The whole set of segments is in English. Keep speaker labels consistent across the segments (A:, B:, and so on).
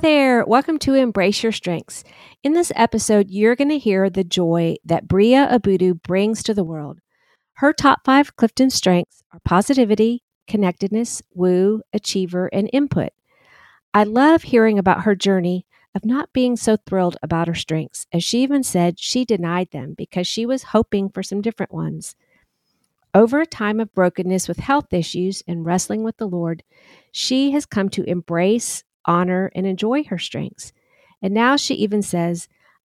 A: There. Welcome to Embrace Your Strengths. In this episode, you're going to hear the joy that Bria Abudu brings to the world. Her top five Clifton strengths are positivity, connectedness, woo, achiever, and input. I love hearing about her journey of not being so thrilled about her strengths, as she even said she denied them because she was hoping for some different ones. Over a time of brokenness with health issues and wrestling with the Lord, she has come to embrace honor, and enjoy her strengths. And now she even says,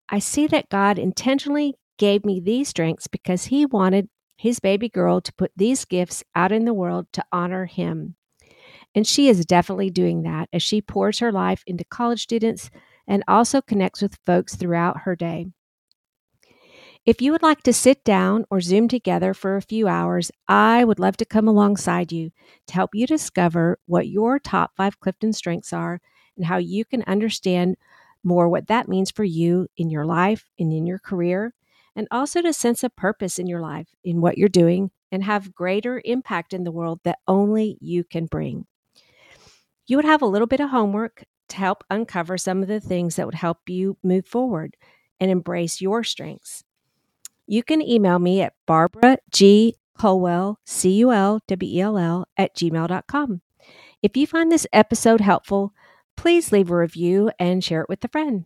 A: I see that God intentionally gave me these strengths because He wanted His baby girl to put these gifts out in the world to honor Him. And she is definitely doing that as she pours her life into college students and also connects with folks throughout her day. If you would like to sit down or Zoom together for a few hours, I would love to come alongside you to help you discover what your top five Clifton strengths are and how you can understand more what that means for you in your life and in your career, and also to sense a purpose in your life, in what you're doing, and have greater impact in the world that only you can bring. You would have a little bit of homework to help uncover some of the things that would help you move forward and embrace your strengths you can email me at Barbara G. Culwell, C U L W E L L, at gmail.com. If you find this episode helpful, please leave a review and share it with a friend.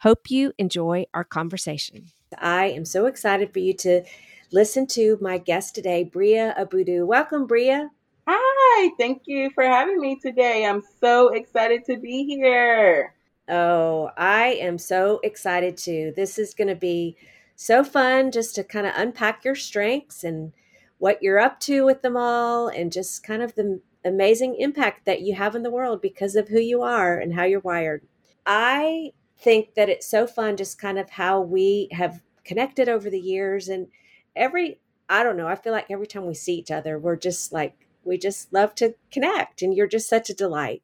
A: Hope you enjoy our conversation. I am so excited for you to listen to my guest today, Bria Abudu. Welcome, Bria.
B: Hi, thank you for having me today. I'm so excited to be here.
A: Oh, I am so excited too. This is going to be so fun just to kind of unpack your strengths and what you're up to with them all and just kind of the amazing impact that you have in the world because of who you are and how you're wired. I think that it's so fun just kind of how we have connected over the years and every I don't know, I feel like every time we see each other we're just like we just love to connect and you're just such a delight.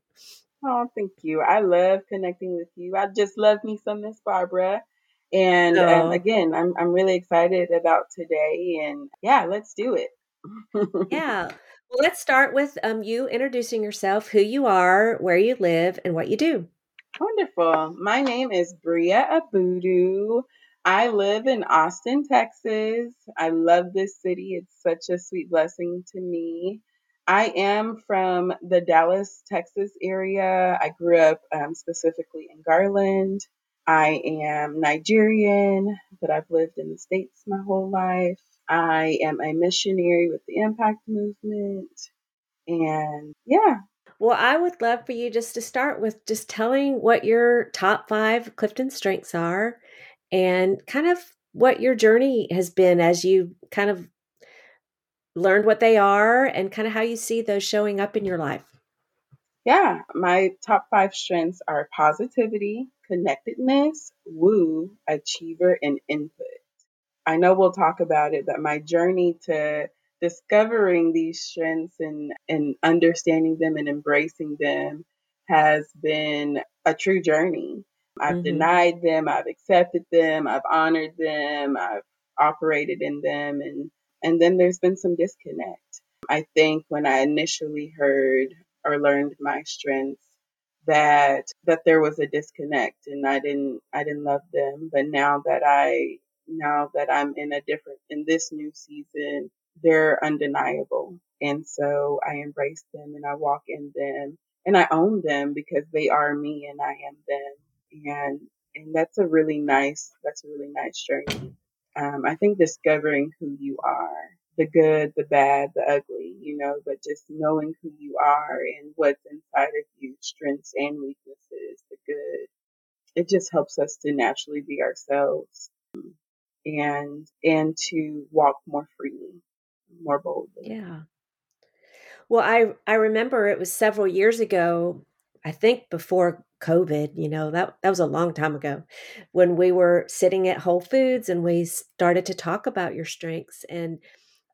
B: Oh, thank you. I love connecting with you. I just love me some Miss Barbara. And um, again, I'm I'm really excited about today, and yeah, let's do it.
A: yeah. Well, let's start with um, you introducing yourself, who you are, where you live, and what you do.
B: Wonderful. My name is Bria Abudu. I live in Austin, Texas. I love this city. It's such a sweet blessing to me. I am from the Dallas, Texas area. I grew up um, specifically in Garland. I am Nigerian, but I've lived in the States my whole life. I am a missionary with the Impact Movement. And yeah.
A: Well, I would love for you just to start with just telling what your top five Clifton strengths are and kind of what your journey has been as you kind of learned what they are and kind of how you see those showing up in your life.
B: Yeah, my top five strengths are positivity, connectedness, woo, achiever, and input. I know we'll talk about it, but my journey to discovering these strengths and, and understanding them and embracing them has been a true journey. I've mm-hmm. denied them, I've accepted them, I've honored them, I've operated in them, and and then there's been some disconnect. I think when I initially heard or learned my strengths that that there was a disconnect and I didn't I didn't love them but now that I now that I'm in a different in this new season they're undeniable. And so I embrace them and I walk in them and I own them because they are me and I am them. And and that's a really nice that's a really nice journey. Um, I think discovering who you are the good, the bad, the ugly, you know, but just knowing who you are and what's inside of you, strengths and weaknesses, the good. It just helps us to naturally be ourselves and and to walk more freely, more boldly.
A: Yeah. Well, I I remember it was several years ago. I think before COVID, you know, that that was a long time ago when we were sitting at Whole Foods and we started to talk about your strengths and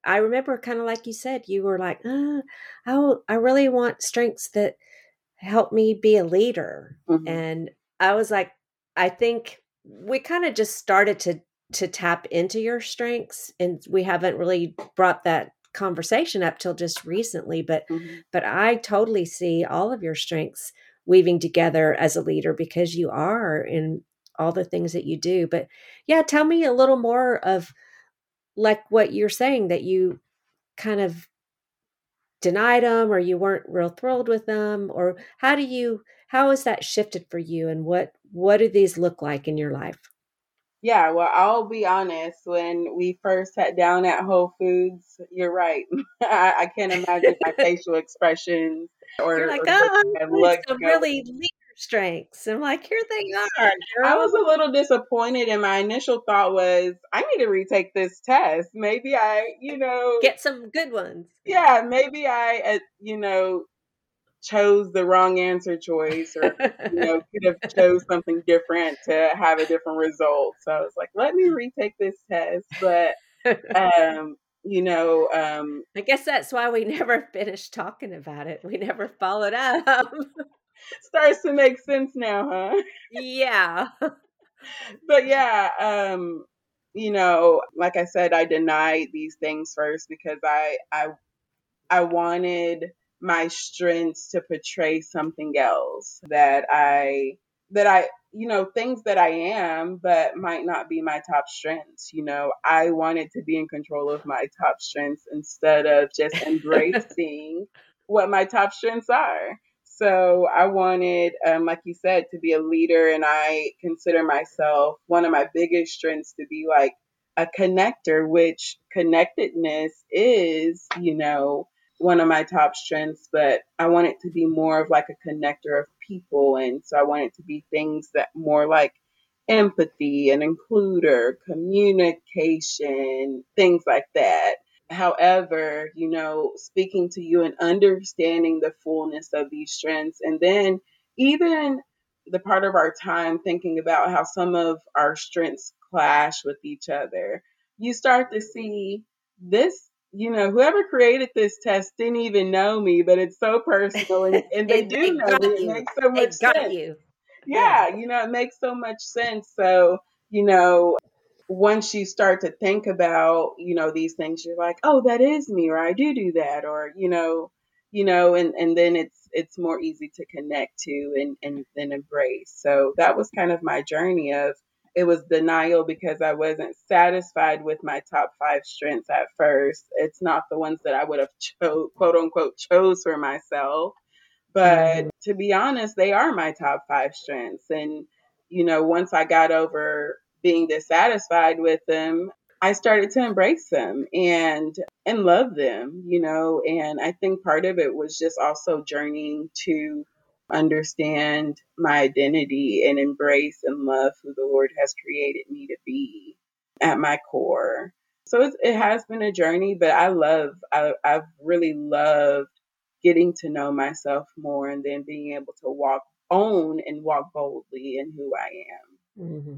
A: I remember kind of like you said, you were like, uh, I, I really want strengths that help me be a leader. Mm-hmm. And I was like, I think we kind of just started to to tap into your strengths and we haven't really brought that conversation up till just recently but mm-hmm. but I totally see all of your strengths weaving together as a leader because you are in all the things that you do but yeah tell me a little more of like what you're saying that you kind of denied them or you weren't real thrilled with them or how do you how has that shifted for you and what what do these look like in your life?
B: Yeah well i'll be honest when we first sat down at whole foods you're right I, I, can't imagine my facial expressions or,
A: you're like oh look, some really strengths. I'm like, here they are.
B: Girl. I was a little disappointed, and my initial thought was, I need to retake this test. Maybe I, you know,
A: get some good ones.
B: Yeah, maybe I, uh, you know, chose the wrong answer choice, or you know, could have chose something different to have a different result. So I was like, let me retake this test, but. um you know um
A: i guess that's why we never finished talking about it we never followed up
B: starts to make sense now, huh?
A: Yeah.
B: but yeah, um, you know, like I said, I denied these things first because I I I wanted my strengths to portray something else that I that I you know things that I am but might not be my top strengths you know I wanted to be in control of my top strengths instead of just embracing what my top strengths are so I wanted, um, like you said, to be a leader, and I consider myself one of my biggest strengths to be like a connector, which connectedness is, you know, one of my top strengths, but I want it to be more of like a connector of people. And so I want it to be things that more like empathy and includer, communication, things like that. However, you know, speaking to you and understanding the fullness of these strengths, and then even the part of our time thinking about how some of our strengths clash with each other, you start to see this. You know, whoever created this test didn't even know me, but it's so personal, and, and they do know me. It makes so much sense. You. Yeah, you know, it makes so much sense. So, you know, once you start to think about, you know, these things, you're like, oh, that is me, or I do do that, or, you know, you know, and, and then it's, it's more easy to connect to and, and then embrace. So that was kind of my journey of, it was denial because I wasn't satisfied with my top five strengths at first. It's not the ones that I would have cho- quote unquote chose for myself. But mm-hmm. to be honest, they are my top five strengths. And, you know, once I got over being dissatisfied with them, I started to embrace them and and love them, you know, and I think part of it was just also journeying to understand my identity and embrace and love who the Lord has created me to be at my core. So it has been a journey, but I love, I, I've really loved getting to know myself more and then being able to walk, own and walk boldly in who I am. Mm-hmm.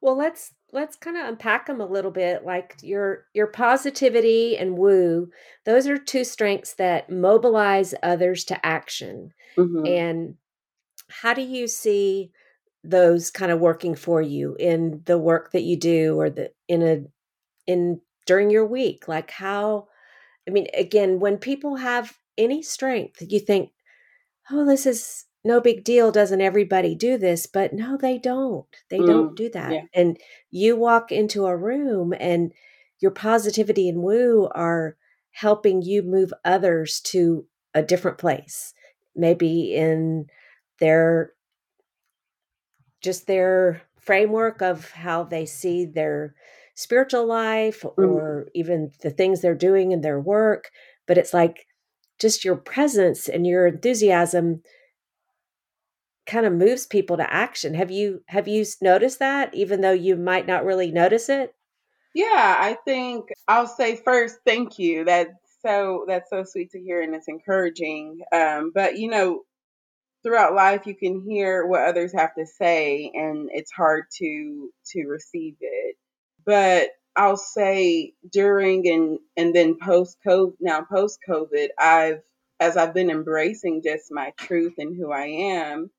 A: Well, let's let's kind of unpack them a little bit. Like your your positivity and woo, those are two strengths that mobilize others to action. Mm-hmm. And how do you see those kind of working for you in the work that you do or the in a in during your week? Like how I mean, again, when people have any strength, you think, oh, this is no big deal doesn't everybody do this but no they don't they mm, don't do that yeah. and you walk into a room and your positivity and woo are helping you move others to a different place maybe in their just their framework of how they see their spiritual life mm. or even the things they're doing in their work but it's like just your presence and your enthusiasm kind of moves people to action. Have you have you noticed that even though you might not really notice it?
B: Yeah, I think I'll say first thank you. That's so that's so sweet to hear and it's encouraging. Um, but you know, throughout life you can hear what others have to say and it's hard to to receive it. But I'll say during and and then post COVID now post COVID, I've as I've been embracing just my truth and who I am,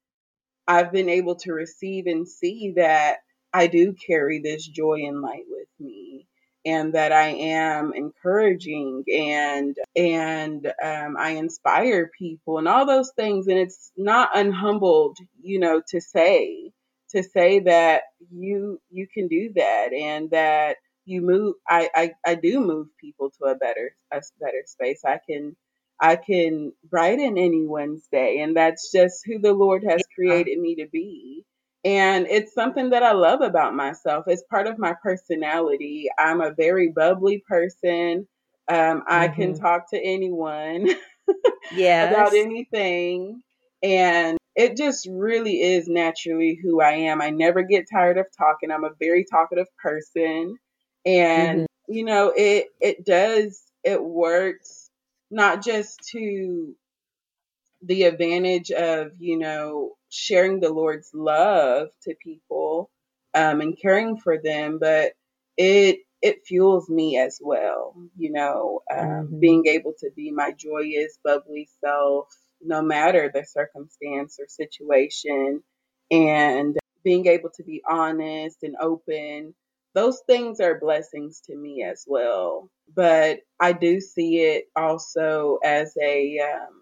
B: I've been able to receive and see that I do carry this joy and light with me and that I am encouraging and and um, I inspire people and all those things. And it's not unhumbled you know to say to say that you you can do that and that you move I, I, I do move people to a better a better space. I can I can brighten anyone's day and that's just who the Lord has created me to be and it's something that I love about myself. It's part of my personality. I'm a very bubbly person. Um, I mm-hmm. can talk to anyone yes. about anything. And it just really is naturally who I am. I never get tired of talking. I'm a very talkative person. And, mm-hmm. you know, it, it does, it works not just to the advantage of, you know, sharing the Lord's love to people um, and caring for them, but it it fuels me as well. You know, um, mm-hmm. being able to be my joyous, bubbly self, no matter the circumstance or situation, and being able to be honest and open. Those things are blessings to me as well. But I do see it also as a um,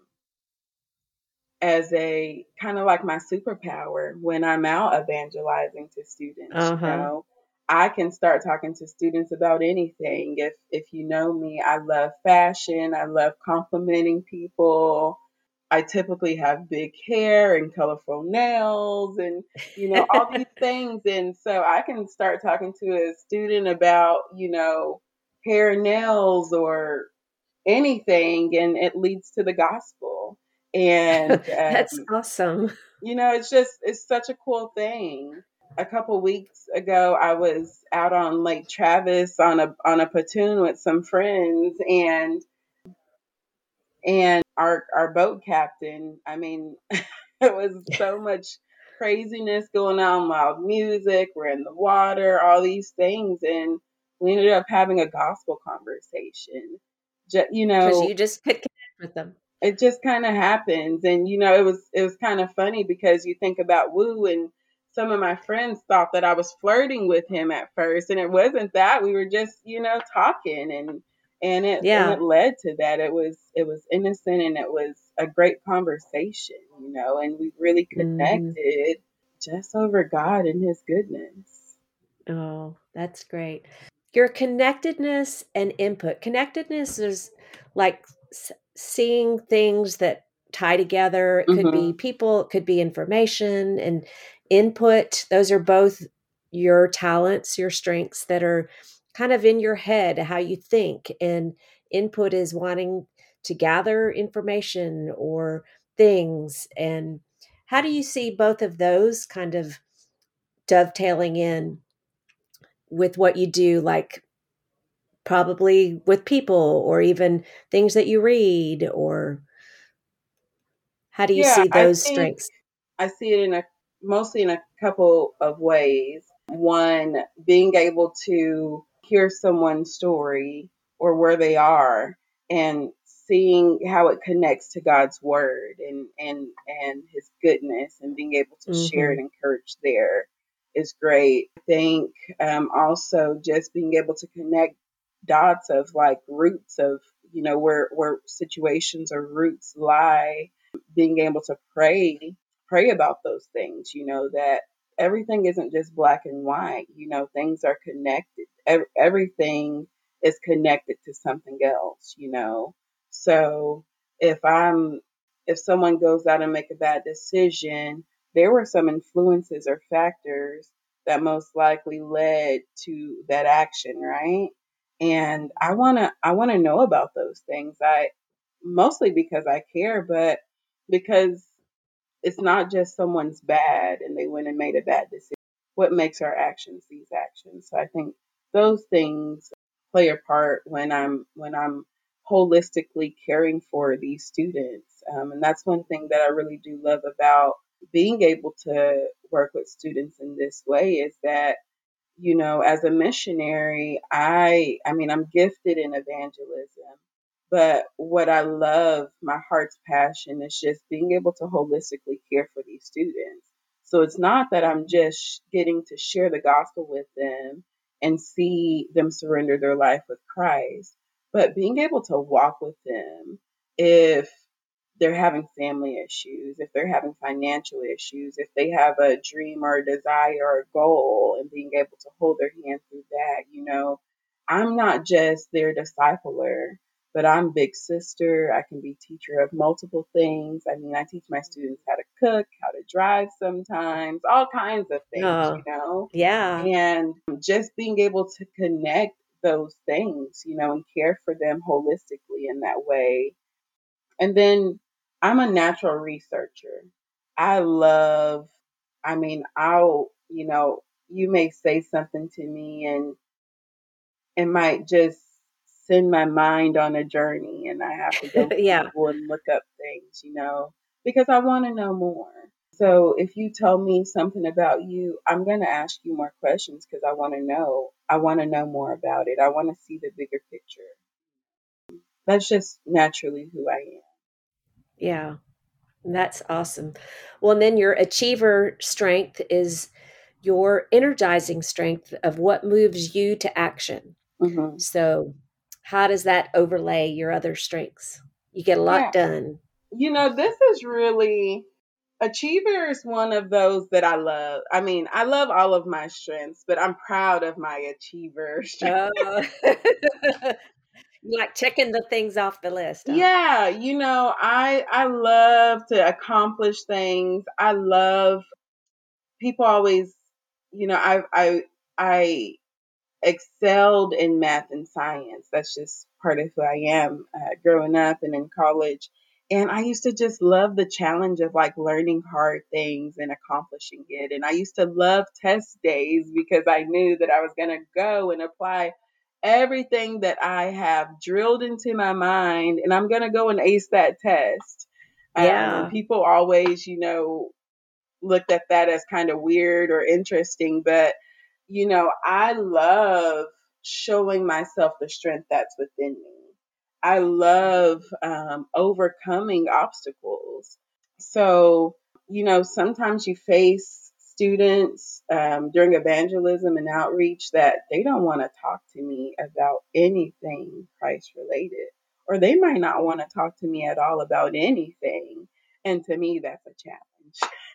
B: as a kind of like my superpower when I'm out evangelizing to students. Uh-huh. You know, I can start talking to students about anything. If if you know me, I love fashion. I love complimenting people. I typically have big hair and colorful nails and you know all these things and so I can start talking to a student about, you know, hair and nails or anything and it leads to the gospel and um,
A: that's awesome.
B: You know, it's just it's such a cool thing. A couple weeks ago, I was out on Lake Travis on a on a pontoon with some friends, and and our our boat captain. I mean, it was so much craziness going on, loud music. We're in the water, all these things, and we ended up having a gospel conversation. Just, you know,
A: because you just could connect with them
B: it just kind of happens and you know it was it was kind of funny because you think about woo and some of my friends thought that I was flirting with him at first and it wasn't that we were just you know talking and and it yeah. and it led to that it was it was innocent and it was a great conversation you know and we really mm-hmm. connected mm-hmm. just over God and his goodness
A: oh that's great your connectedness and input connectedness is like seeing things that tie together. It could mm-hmm. be people, it could be information and input. Those are both your talents, your strengths that are kind of in your head, how you think. And input is wanting to gather information or things. And how do you see both of those kind of dovetailing in with what you do, like probably with people or even things that you read or how do you yeah, see those I strengths
B: i see it in a mostly in a couple of ways one being able to hear someone's story or where they are and seeing how it connects to God's word and and and his goodness and being able to mm-hmm. share and encourage there is great. I think um, also just being able to connect dots of like roots of you know where where situations or roots lie being able to pray pray about those things you know that everything isn't just black and white you know things are connected everything is connected to something else you know so if i'm if someone goes out and make a bad decision there were some influences or factors that most likely led to that action right and I want to I want to know about those things. I mostly because I care, but because it's not just someone's bad and they went and made a bad decision. What makes our actions these actions? So I think those things play a part when I'm when I'm holistically caring for these students. Um, and that's one thing that I really do love about being able to work with students in this way is that you know as a missionary i i mean i'm gifted in evangelism but what i love my heart's passion is just being able to holistically care for these students so it's not that i'm just getting to share the gospel with them and see them surrender their life with christ. But being able to walk with them if they're having family issues, if they're having financial issues, if they have a dream or a desire or a goal and being able to hold their hand through that, you know, I'm not just their discipler, but I'm big sister. I can be teacher of multiple things. I mean, I teach my students how to cook, how to drive sometimes, all kinds of things,
A: Oh,
B: you know,
A: yeah.
B: and just being able to connect those things, you know, and care for them holistically in that way. And then I'm a natural researcher. I love, I mean, I'll, you know, you may say something to me and it might just send my mind on a journey and I have to go
A: yeah.
B: And look up things, you know, because I want to know more. So if you tell me something about you, I'm going to ask you more questions because I want to know. I want to know more about it. I want to see the bigger picture. That's just naturally who I am.
A: Yeah. That's awesome. Well, and then your achiever strength is your energizing strength of what moves you to action.
B: hmm
A: So, how does that overlay your other strengths? You get a lot
B: Yeah.
A: done.
B: You know, this is really Achiever is one of those that I love. I mean, I love all of my strengths, but I'm proud of my achiever strength.
A: Oh. like checking the things off the list, huh?
B: Yeah, you know, I I love to accomplish things. I love people always, you know, I I I excelled in math and science. That's just part of who I am uh, growing up and in college. And I used to just love the challenge of like learning hard things and accomplishing it. And I used to love test days because I knew that I was going to go and apply everything that I have drilled into my mind and I'm going to go and ace that test. Um,
A: Yeah.
B: and people always, you know, looked at that as kind of weird or interesting, but you know, I love showing myself the strength that's within me. I love um, overcoming obstacles. So, you know, sometimes you face students um, during evangelism and outreach that they don't want to talk to me about anything Christ related, or they might not want to talk to me at all about anything. And to me, that's a challenge.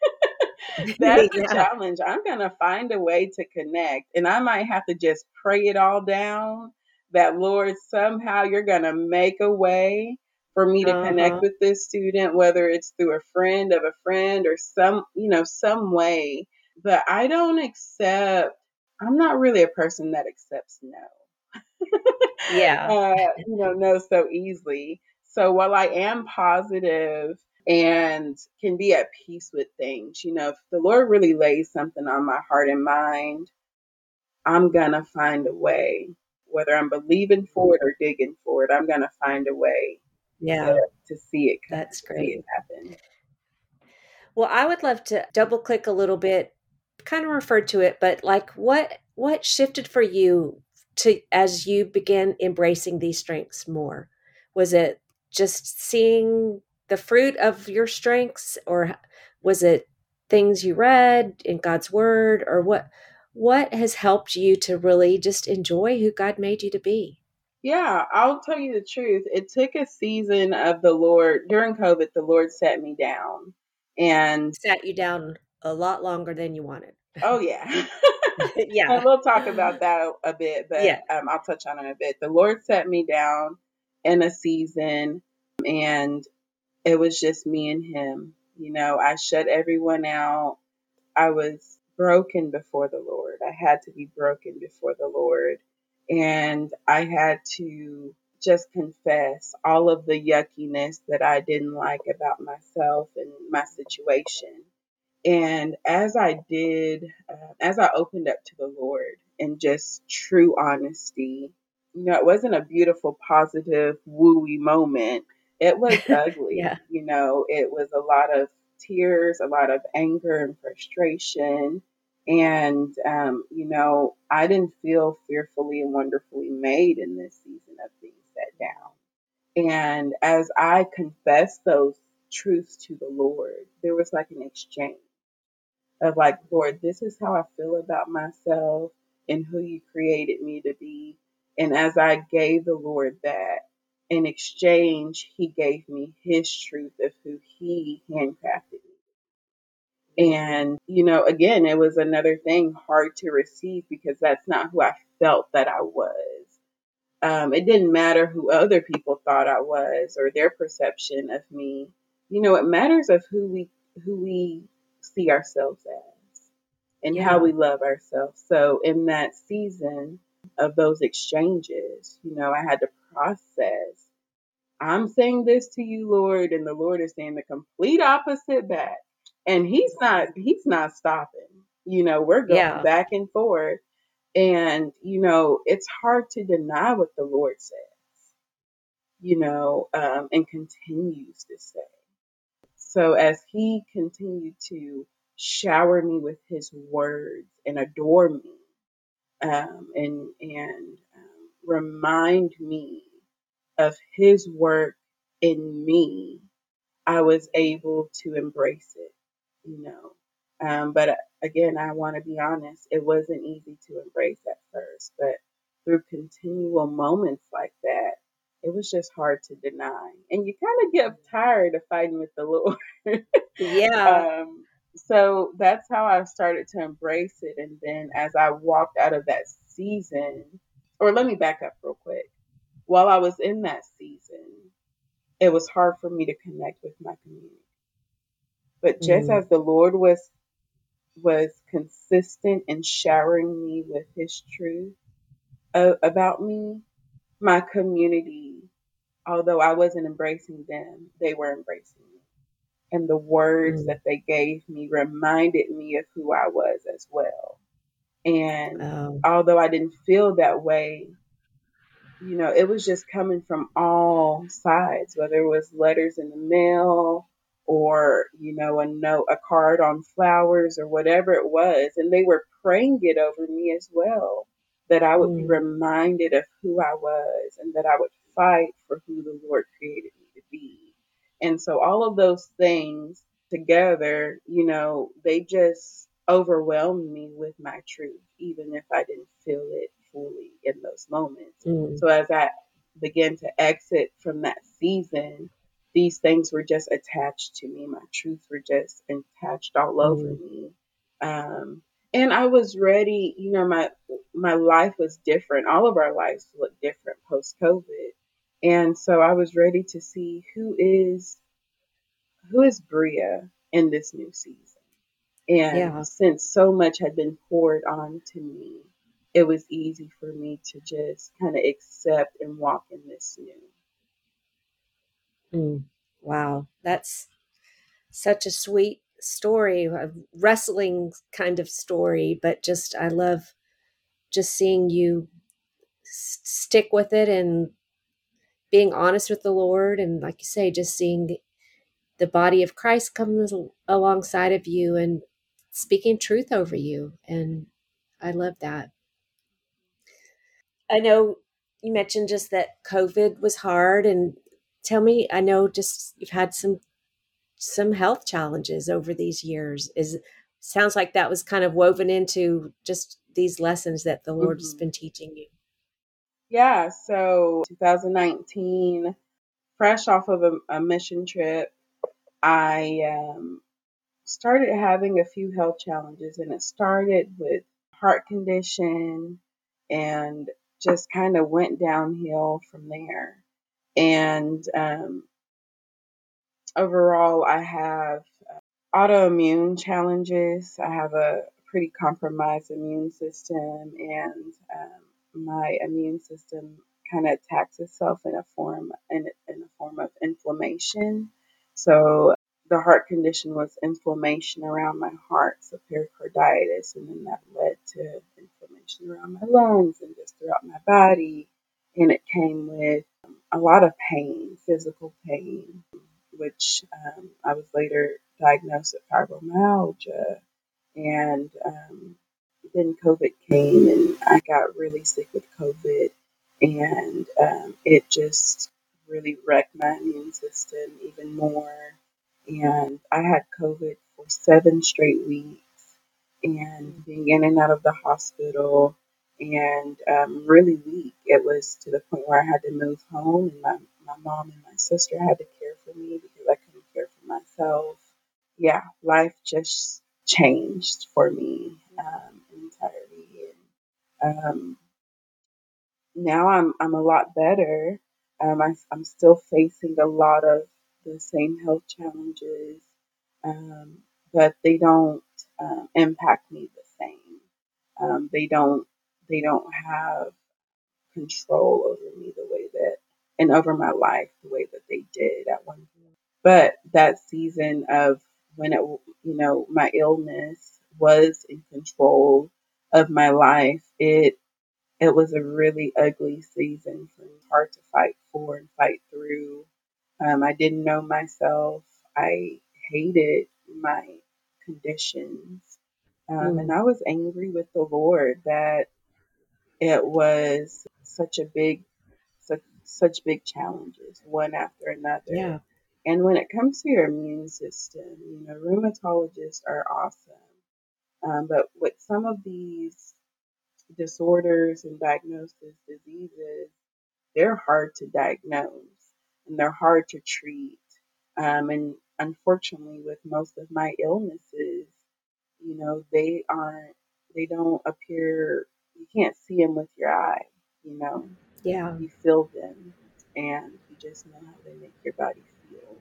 B: That's a
A: yeah.
B: challenge. I'm going to find a way to connect. And I might have to just pray it all down that, Lord, somehow you're going to make a way for me to connect
A: Uh-huh.
B: with this student, whether it's through a friend of a friend or some, you know, some way. But I don't accept, I'm not really a person that accepts no
A: Yeah.
B: uh, you know, no so easily. So while I am positive and can be at peace with things, you know, if the Lord really lays something on my heart and mind, I'm gonna find a way. Whether I'm believing for it or digging for it, I'm gonna find a way
A: Yeah.
B: to, to see it come,
A: That's great.
B: it happen.
A: Well, I would love to double click a little bit, kind of refer to it, but like what what shifted for you to as you began embracing these strengths more? Was it just seeing the fruit of your strengths or was it things you read in God's word or what what has helped you to really just enjoy who God made you to be?
B: Yeah, I'll tell you the truth. It took a season of the Lord during COVID. The Lord set me down, and
A: Sat you down a lot longer than you wanted.
B: oh yeah.
A: yeah.
B: And we'll talk about that a bit, but
A: Yeah.
B: um, I'll touch on it a bit. The Lord set me down in a season, and it was just me and Him. You know, I shut everyone out. I was broken before the Lord. I had to be broken before the Lord. And I had to just confess all of the yuckiness that I didn't like about myself and my situation. And as I did, uh, as I opened up to the Lord in just true honesty, you know, it wasn't a beautiful, positive, wooey moment. It was ugly.
A: yeah.
B: You know, it was a lot of tears, a lot of anger and frustration. And, um, you know, I didn't feel fearfully and wonderfully made in this season of being set down. And as I confessed those truths to the Lord, there was like an exchange of like, Lord, this is how I feel about myself and who you created me to be. And as I gave the Lord that, in exchange, He gave me His truth of who He handcrafted me. And, you know, again, it was another thing hard to receive because that's not who I felt that I was. Um, it didn't matter who other people thought I was or their perception of me. You know, it matters of who we who we see ourselves as and
A: Yeah.
B: how we love ourselves. So in that season of those exchanges, you know, I had to process. I'm saying this to you, Lord, and the Lord is saying the complete opposite back. And he's not he's not stopping. You know, we're going
A: Yeah.
B: back and forth. And, you know, it's hard to deny what the Lord says, you know, um, and continues to say. So as he continued to shower me with his words and adore me, um, and and remind me of his work in me, I was able to embrace it, you know. Um, but uh, again, I want to be honest, it wasn't easy to embrace at first, but through continual moments like that, it was just hard to deny. And you kind of get tired of fighting with the Lord.
A: Yeah.
B: um, so that's how I started to embrace it. And then as I walked out of that season, or let me back up real quick. While I was in that season, it was hard for me to connect with my community. But just
A: Mm.
B: as the Lord was was consistent in showering me with His truth uh, about me, my community, although I wasn't embracing them, they were embracing me. And the words
A: Mm.
B: that they gave me reminded me of who I was as well. And
A: Oh.
B: although I didn't feel that way, you know, it was just coming from all sides, whether it was letters in the mail or, you know, a note, a card on flowers or whatever it was. And they were praying it over me as well, that I would be
A: Mm.
B: reminded of who I was and that I would fight for who the Lord created me to be. And so all of those things together, you know, they just overwhelmed me with my truth, even if I didn't feel it fully in those moments.
A: Mm.
B: So as I began to exit from that season, these things were just attached to me. My truths were just attached all over
A: Mm.
B: me. Um, and I was ready, you know, my my life was different. All of our lives look different post COVID. And so I was ready to see who is who is Bria in this new season. And
A: Yeah.
B: since so much had been poured on to me, it was easy for me to just kind of accept and walk in this new.
A: Mm. Wow. That's such a sweet story, a wrestling kind of story, but just I love just seeing you s- stick with it and being honest with the Lord and like you say just seeing the body of Christ comes al- alongside of you and speaking truth over you and I love that. I know you mentioned just that COVID was hard and tell me I know just you've had some some health challenges over these years is sounds like that was kind of woven into just these lessons that the Lord has
B: hmm
A: been teaching you.
B: Yeah, so 2019, fresh off of a, a mission trip, I um, started having a few health challenges, and it started with heart condition and just kind of went downhill from there. And um, overall, I have autoimmune challenges. I have a pretty compromised immune system, and um, my immune system kind of attacks itself in a form in, in a form of inflammation. So the heart condition was inflammation around my heart, so pericarditis, and then that led to inflammation around my lungs and just throughout my body. and it came with a lot of pain, physical pain, which um, I was later diagnosed with fibromyalgia. And um, then COVID came, and I got really sick with COVID, and um, it just really wrecked my immune system even more. And I had COVID for seven straight weeks, and being in and out of the hospital, and um, really weak. It was to the point where I had to move home, and my, my mom and my sister had to care for me because I couldn't care for myself. Yeah, life just changed for me um, entirely. And um, now I'm I'm a lot better. Um, I, I'm still facing a lot of the same health challenges, um, but they don't um, impact me the same. Um, they don't they don't have control over me the way that and over my life the way that they did at one point. But that season of when it you know my illness was in control of my life, it it was a really ugly season for me, hard to fight for and fight through. Um, I didn't know myself. I hated my conditions. Um, and
A: Mm.
B: I was angry with the Lord that it was such a big, such, such big challenges, one after another.
A: Yeah.
B: And when it comes to your immune system, you know, rheumatologists are awesome. Um, but with some of these disorders and diagnosis diseases, they're hard to diagnose and they're hard to treat. Um, and unfortunately, with most of my illnesses, you know, they aren't, they don't appear, you can't see them with your eye, you know,
A: Yeah.
B: you feel them and you just know how they make your body feel.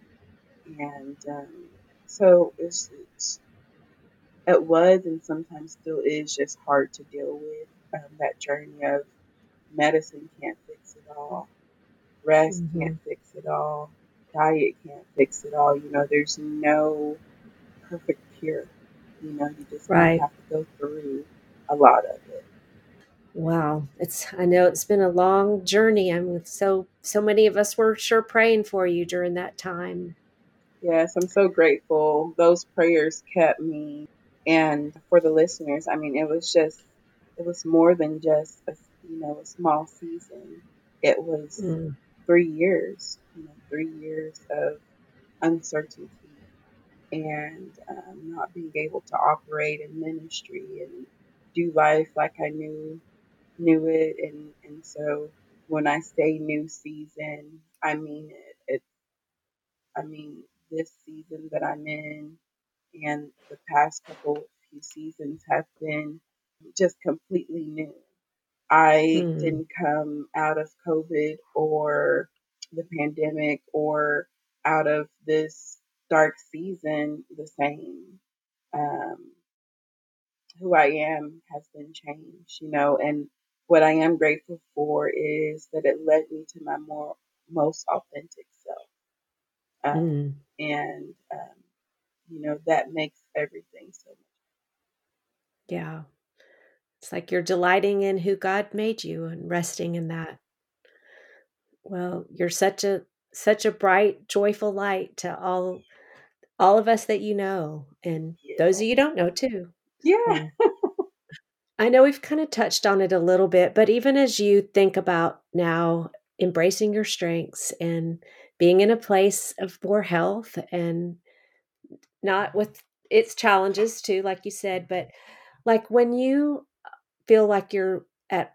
B: And um, so it's, it's, it was and sometimes still is just hard to deal with um, that journey of medicine can't fix it all, rest
A: hmm
B: can't fix it all, diet can't fix it all. You know, there's no perfect cure. You know, you just
A: Right.
B: have to go through a lot of it.
A: Wow. It's I know it's been a long journey. I'm with so so many of us were sure praying for you during that time.
B: Yes, I'm so grateful. Those prayers kept me. And for the listeners, I mean, it was just, it was more than just a, you know, a small season. It was
A: Mm.
B: Three years, you know, three years of uncertainty and um, not being able to operate in ministry and do life like I knew knew it. And and so when I say new season, I mean it. It I mean this season that I'm in and the past couple few seasons have been just completely new. I
A: Mm.
B: didn't come out of COVID or the pandemic or out of this dark season the same. Um, who I am has been changed, you know, and what I am grateful for is that it led me to my more most authentic self. Um,
A: Mm.
B: and, um, you know, that makes everything so much.
A: Yeah. It's like you're delighting in who God made you and resting in that. Well, you're such a such a bright, joyful light to all all of us that you know and those
B: Yeah.
A: of you don't know too.
B: Yeah.
A: I know we've kind of touched on it a little bit, but even as you think about now embracing your strengths and being in a place of more health and not with its challenges too, like you said, but like when you feel like you're at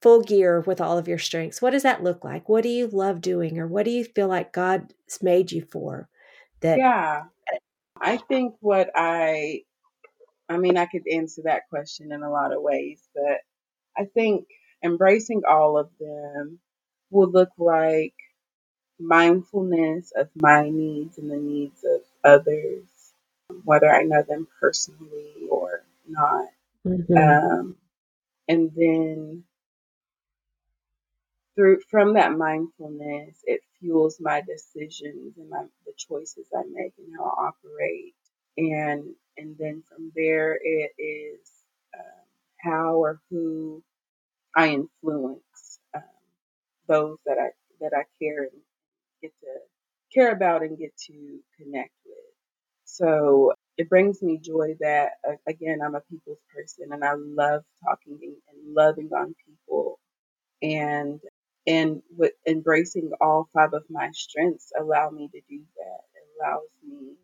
A: full gear with all of your strengths, what does that look like? What do you love doing or what do you feel like God's made you for? That
B: Yeah. Uh, I think what I, I mean, I could answer that question in a lot of ways, but I think embracing all of them will look like mindfulness of my needs and the needs of others, whether I know them personally or not.
A: Mhm.
B: Um, and then through from that mindfulness, it fuels my decisions and my, the choices I make and how I operate. And and then from there, it is um, how or who I influence. Um, those that I that I care and get to care about and get to connect with. So it brings me joy that uh, again I'm a people's person and I love talking and loving on people and and with embracing all five of my strengths allow me to do that. It allows me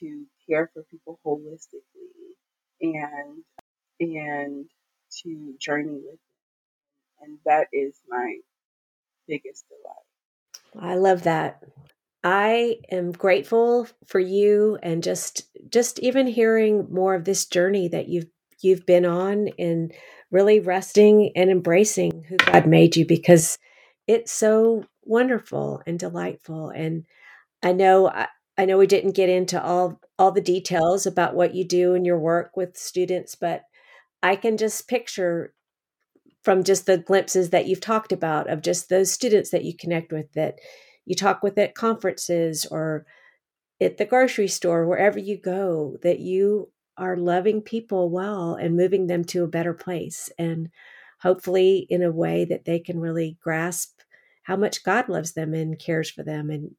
B: to care for people holistically and and to journey with them. And that is my biggest delight.
A: I love that. I am grateful for you and just just even hearing more of this journey that you've you've been on and really resting and embracing who God made you because it's so wonderful and delightful. And I know I, I know we didn't get into all all the details about what you do in your work with students but I can just picture from just the glimpses that you've talked about of just those students that you connect with that you talk with at conferences or at the grocery store, wherever you go, that you are loving people well and moving them to a better place. And hopefully, in a way that they can really grasp how much God loves them and cares for them. And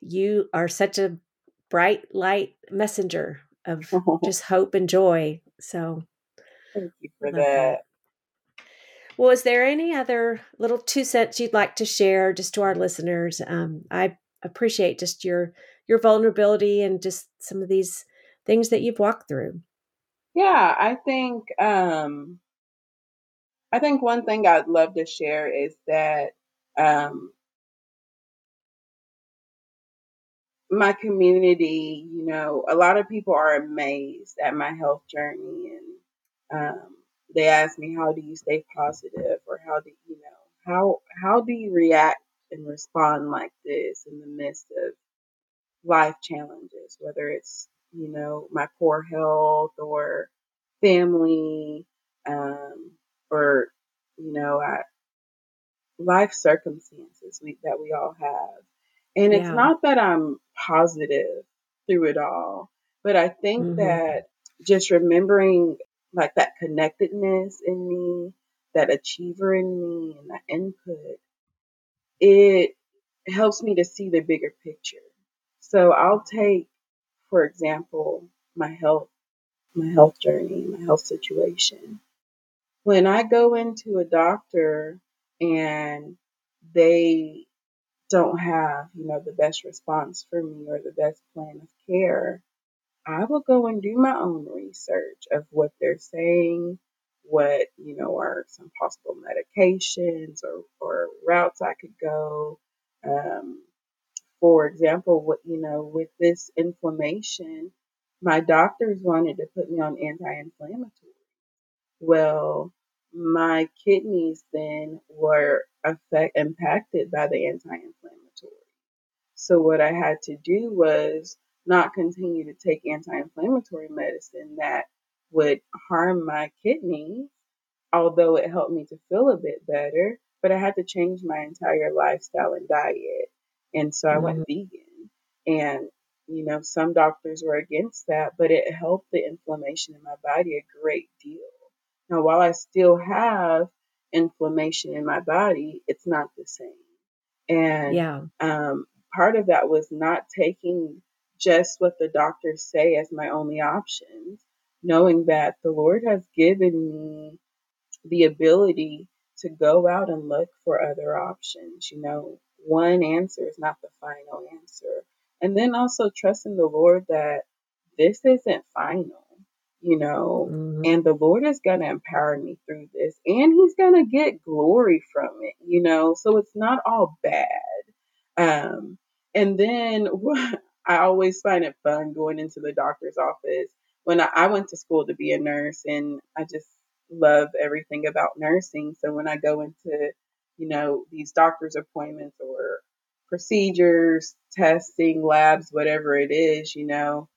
A: you are such a bright light messenger of just hope and joy. So,
B: thank you for that. that.
A: Well, is there any other little two cents you'd like to share just to our listeners? Um, I appreciate just your your vulnerability and just some of these things that you've walked through.
B: Yeah, I think um, I think one thing I'd love to share is that um, my community, you know, a lot of people are amazed at my health journey and um, they ask me how do you stay positive? or how do you know how how do you react and respond like this in the midst of life challenges? Whether it's you know my poor health or family um, or you know I, life circumstances we, that we all have. And it's not that i'm positive through it all but i think mm-hmm. that just remembering like that connectedness in me, that achiever in me, and that input, it helps me to see the bigger picture. So I'll take, for example, my health, my health journey, my health situation. When I go into a doctor and they don't have, you know, the best response for me or the best plan of care, I will go and do my own research of what they're saying, what, you know, are some possible medications or, or routes I could go. Um, for example, what, you know, with this inflammation, my doctors wanted to put me on anti-inflammatory. Well, my kidneys then were affect, impacted by the anti-inflammatory. So what I had to do was not continue to take anti-inflammatory medicine that would harm my kidneys, although it helped me to feel a bit better. But I had to change my entire lifestyle and diet. And so I mm-hmm. went vegan. And, you know, some doctors were against that, but it helped the inflammation in my body a great deal. Now, while I still have inflammation in my body, it's not the same. And yeah. um, part of that was not taking just what the doctors say as my only options, knowing that the Lord has given me the ability to go out and look for other options. You know, one answer is not the final answer. And then also trusting the Lord that this isn't final, you know, mm-hmm. and the Lord is going to empower me through this and He's going to get glory from it, you know, so it's not all bad. Um, and then I always find it fun going into the doctor's office. When I, I went to school to be a nurse, and I just love everything about nursing. So when I go into, you know, these doctor's appointments or procedures, testing, labs, whatever it is, you know,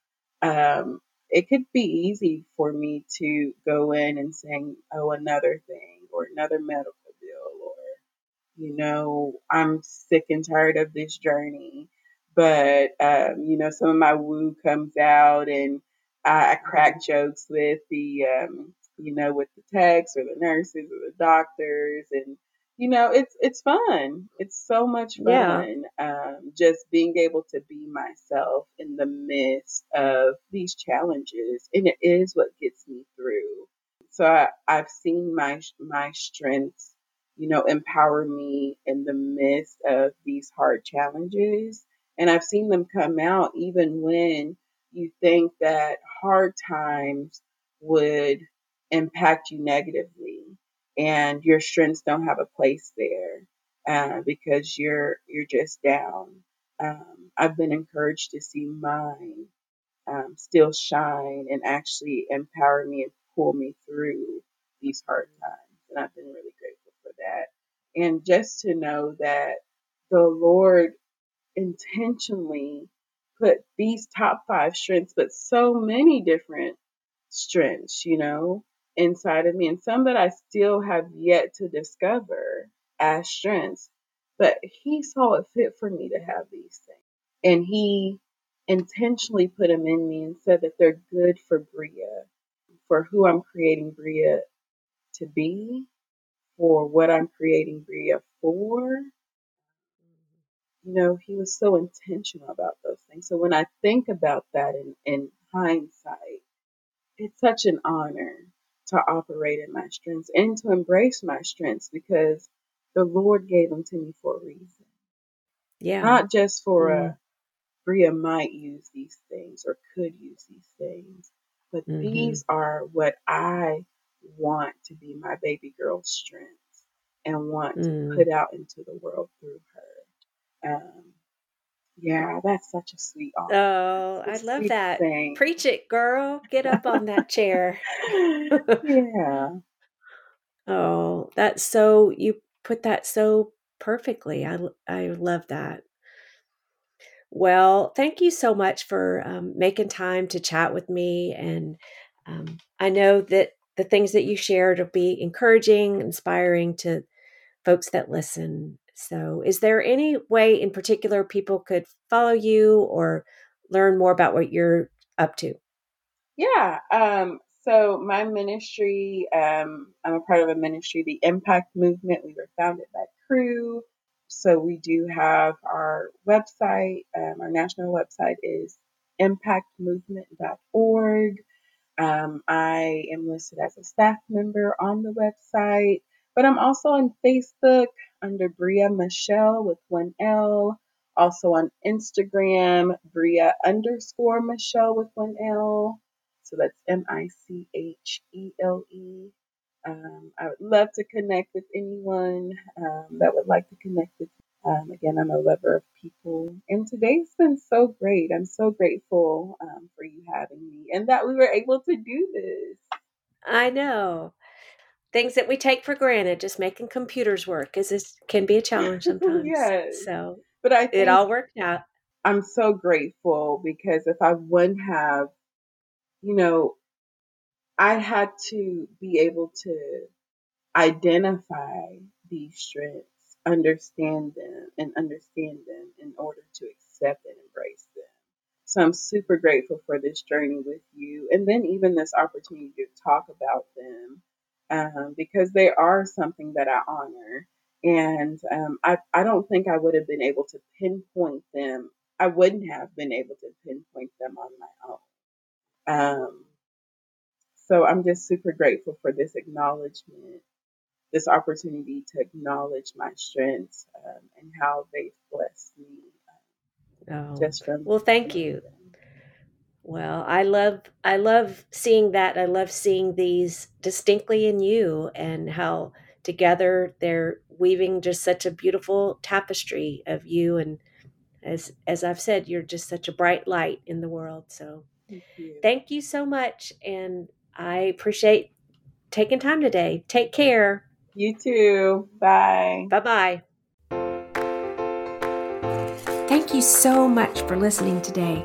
B: um, it could be easy for me to go in and saying, oh, another thing or another medical bill or, you know, I'm sick and tired of this journey but um, you know, some of my woo comes out, and I, I crack jokes with the, um, you know, with the techs or the nurses or the doctors, and you know, it's it's fun. It's so much fun. Yeah. Um, just being able to be myself in the midst of these challenges, and it is what gets me through. So I, I've seen my my strengths, you know, empower me in the midst of these hard challenges, and I've seen them come out even when you think that hard times would impact you negatively and your strengths don't have a place there uh, because you're you're just down. Um, I've been encouraged to see mine um, still shine and actually empower me and pull me through these hard times, and I've been really grateful for that. And just to know that the Lord intentionally put these top five strengths, but so many different strengths, you know, inside of me, and some that I still have yet to discover as strengths. But He saw it fit for me to have these things. And He intentionally put them in me and said that they're good for Bria, for who I'm creating Bria to be, for what I'm creating Bria for. You know, he was so intentional about those things. So when I think about that in, in hindsight, it's such an honor to operate in my strengths and to embrace my strengths because the Lord gave them to me for a reason.
A: Yeah.
B: Not just for mm. a Bria might use these things or could use these things, but mm-hmm. these are what I want to be my baby girl's strengths and want mm. to put out into the world through her. Um, yeah, that's such a sweet
A: offer. Oh, I love that. Thing. Preach it, girl. Get up on that chair.
B: yeah.
A: Oh, that's so you put that so perfectly. I I love that. Well, thank you so much for um, making time to chat with me, and um, I know that the things that you shared will be encouraging, inspiring to folks that listen. So, is there any way in particular people could follow you or learn more about what you're up to?
B: Yeah. Um, so, my ministry, um, I'm a part of a ministry, the Impact Movement. We were founded by Cru. So, we do have our website. Um, our national website is impactmovement.org. Um, I am listed as a staff member on the website, but I'm also on Facebook under Bria Michelle with one L. Also on Instagram, Bria underscore Michelle with one L. So that's M I C H E L E. Um, I would love to connect with anyone um, that would like to connect with me. Um, again, I'm a lover of people. And today's been so great. I'm so grateful um, for you having me and that we were able to do this.
A: I know things that we take for granted, just making computers work, is this can be a challenge sometimes. yes. So, but I it all worked out.
B: I'm so grateful because if I wouldn't have, you know, I had to be able to identify these strengths, understand them, and understand them in order to accept and embrace them. So I'm super grateful for this journey with you, and then even this opportunity to talk about them um, because they are something that I honor. And um, I, I don't think I would have been able to pinpoint them. I wouldn't have been able to pinpoint them on my own. Um, so I'm just super grateful for this acknowledgement, this opportunity to acknowledge my strengths um, and how they've blessed me.
A: Um, oh. Just from well, thank you. Them. Well, I love I love seeing that. I love seeing these distinctly in you and how together they're weaving just such a beautiful tapestry of you and as as I've said, you're just such a bright light in the world. So thank you, thank you so much and I appreciate taking time today. Take care.
B: You too. Bye.
A: Bye-bye. Thank you so much for listening today.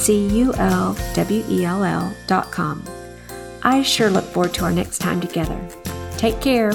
A: Culwell, dot com. I sure look forward to our next time together. Take care.